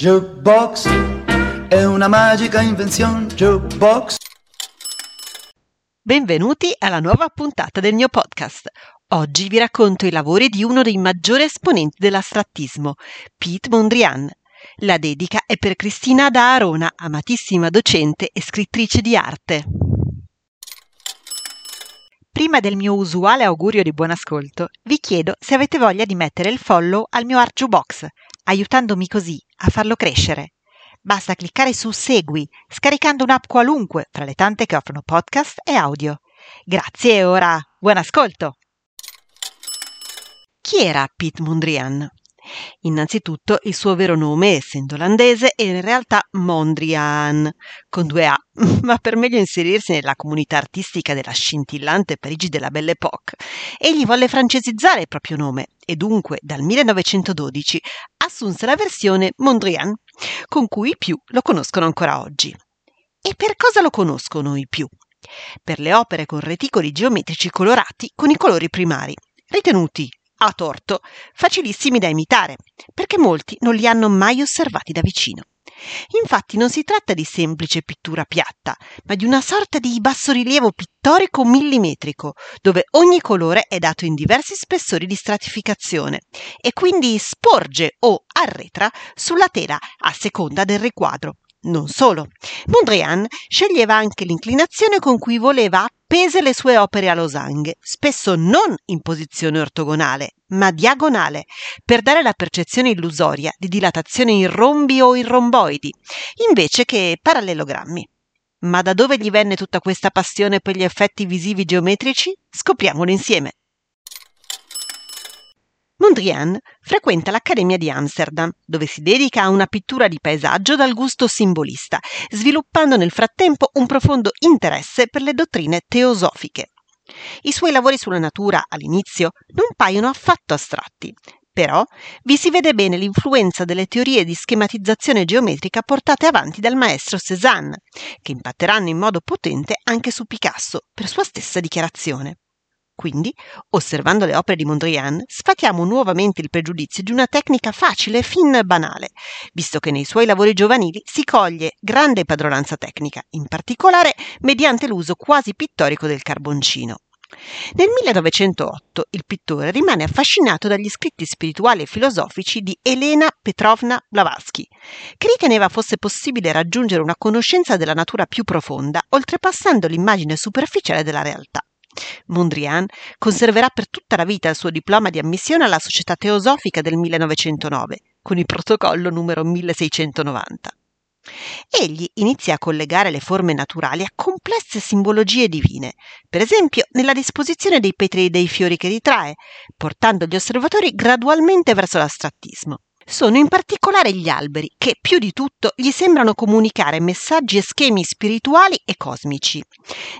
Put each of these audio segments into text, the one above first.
Jukebox è una magica invenzione. Jukebox. Benvenuti alla nuova puntata del mio podcast. Oggi vi racconto i lavori di uno dei maggiori esponenti dell'astrattismo, Pete Mondrian. La dedica è per Cristina da Arona, amatissima docente e scrittrice di arte. Prima del mio usuale augurio di buon ascolto, vi chiedo se avete voglia di mettere il follow al mio Arju Box, aiutandomi così a farlo crescere. Basta cliccare su Segui, scaricando un'app qualunque fra le tante che offrono podcast e audio. Grazie e ora buon ascolto! Chi era Pete Mondrian? Innanzitutto il suo vero nome, essendo olandese, è in realtà Mondrian, con due A, ma per meglio inserirsi nella comunità artistica della scintillante Parigi della Belle Époque, egli volle francesizzare il proprio nome e dunque dal 1912 assunse la versione Mondrian, con cui i più lo conoscono ancora oggi. E per cosa lo conoscono i più? Per le opere con reticoli geometrici colorati con i colori primari, ritenuti a torto, facilissimi da imitare, perché molti non li hanno mai osservati da vicino. Infatti non si tratta di semplice pittura piatta, ma di una sorta di bassorilievo pittorico millimetrico, dove ogni colore è dato in diversi spessori di stratificazione e quindi sporge o arretra sulla tela a seconda del riquadro. Non solo, Mondrian sceglieva anche l'inclinazione con cui voleva appese le sue opere a losanghe, spesso non in posizione ortogonale, ma diagonale, per dare la percezione illusoria di dilatazione in rombi o in romboidi, invece che parallelogrammi. Ma da dove gli venne tutta questa passione per gli effetti visivi geometrici? Scopriamolo insieme. Mondrian frequenta l'Accademia di Amsterdam, dove si dedica a una pittura di paesaggio dal gusto simbolista, sviluppando nel frattempo un profondo interesse per le dottrine teosofiche. I suoi lavori sulla natura, all'inizio, non paiono affatto astratti, però vi si vede bene l'influenza delle teorie di schematizzazione geometrica portate avanti dal maestro Cézanne, che impatteranno in modo potente anche su Picasso, per sua stessa dichiarazione. Quindi, osservando le opere di Mondrian, sfatiamo nuovamente il pregiudizio di una tecnica facile e fin banale, visto che nei suoi lavori giovanili si coglie grande padronanza tecnica, in particolare mediante l'uso quasi pittorico del carboncino. Nel 1908 il pittore rimane affascinato dagli scritti spirituali e filosofici di Elena Petrovna Blavatsky, che riteneva fosse possibile raggiungere una conoscenza della natura più profonda, oltrepassando l'immagine superficiale della realtà. Mondrian conserverà per tutta la vita il suo diploma di ammissione alla Società Teosofica del 1909, con il protocollo numero 1690. Egli inizia a collegare le forme naturali a complesse simbologie divine, per esempio nella disposizione dei petri dei fiori che ritrae, portando gli osservatori gradualmente verso l'astrattismo sono in particolare gli alberi, che più di tutto gli sembrano comunicare messaggi e schemi spirituali e cosmici.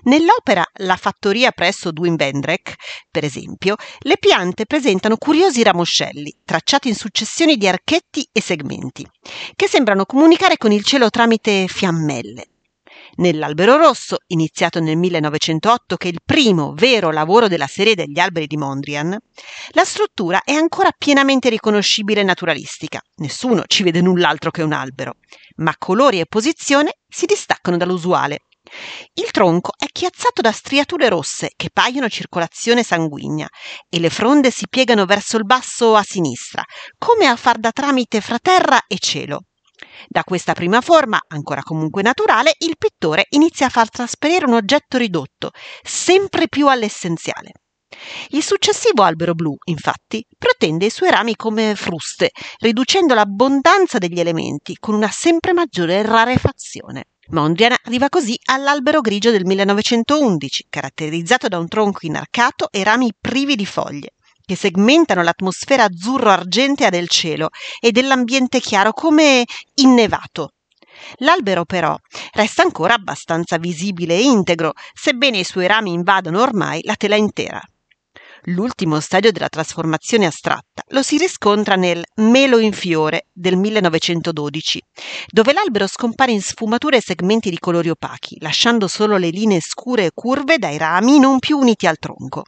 Nell'opera La fattoria presso Duinbendrek, per esempio, le piante presentano curiosi ramoscelli, tracciati in successioni di archetti e segmenti, che sembrano comunicare con il cielo tramite fiammelle. Nell'Albero Rosso, iniziato nel 1908, che è il primo vero lavoro della serie degli alberi di Mondrian, la struttura è ancora pienamente riconoscibile e naturalistica. Nessuno ci vede null'altro che un albero, ma colori e posizione si distaccano dall'usuale. Il tronco è chiazzato da striature rosse che paiono circolazione sanguigna e le fronde si piegano verso il basso a sinistra, come a far da tramite fra terra e cielo. Da questa prima forma, ancora comunque naturale, il pittore inizia a far trasparire un oggetto ridotto, sempre più all'essenziale. Il successivo albero blu, infatti, protende i suoi rami come fruste, riducendo l'abbondanza degli elementi con una sempre maggiore rarefazione. Mondrian arriva così all'albero grigio del 1911, caratterizzato da un tronco inarcato e rami privi di foglie che segmentano l'atmosfera azzurro-argentea del cielo e dell'ambiente chiaro come innevato. L'albero però resta ancora abbastanza visibile e integro, sebbene i suoi rami invadano ormai la tela intera. L'ultimo stadio della trasformazione astratta lo si riscontra nel Melo in fiore del 1912, dove l'albero scompare in sfumature e segmenti di colori opachi, lasciando solo le linee scure e curve dai rami non più uniti al tronco.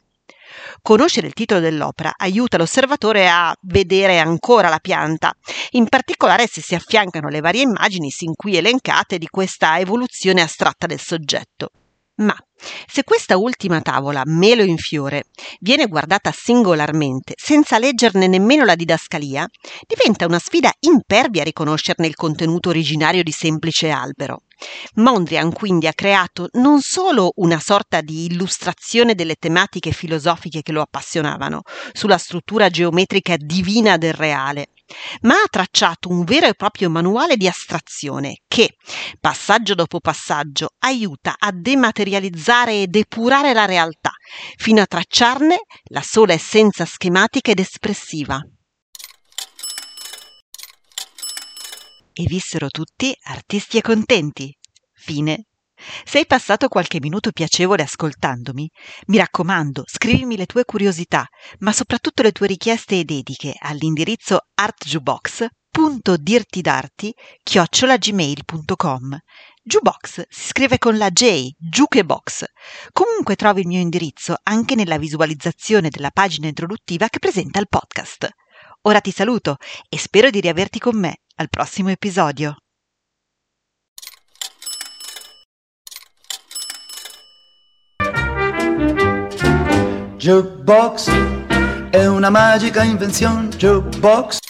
Conoscere il titolo dell'opera aiuta l'osservatore a vedere ancora la pianta, in particolare se si affiancano le varie immagini sin qui elencate di questa evoluzione astratta del soggetto. Ma se questa ultima tavola, melo in fiore, viene guardata singolarmente, senza leggerne nemmeno la didascalia, diventa una sfida impervia riconoscerne il contenuto originario di semplice albero. Mondrian quindi ha creato non solo una sorta di illustrazione delle tematiche filosofiche che lo appassionavano, sulla struttura geometrica divina del reale, ma ha tracciato un vero e proprio manuale di astrazione che, passaggio dopo passaggio, aiuta a dematerializzare e depurare la realtà, fino a tracciarne la sola essenza schematica ed espressiva. E vissero tutti artisti e contenti. Fine. Se hai passato qualche minuto piacevole ascoltandomi, mi raccomando, scrivimi le tue curiosità, ma soprattutto le tue richieste e dediche all'indirizzo artjubox.dirtidarti-gmail.com Jukebox si scrive con la J, Jukebox. Comunque trovi il mio indirizzo anche nella visualizzazione della pagina introduttiva che presenta il podcast. Ora ti saluto e spero di riaverti con me al prossimo episodio. Jukebox è una magica invenzione. Jukebox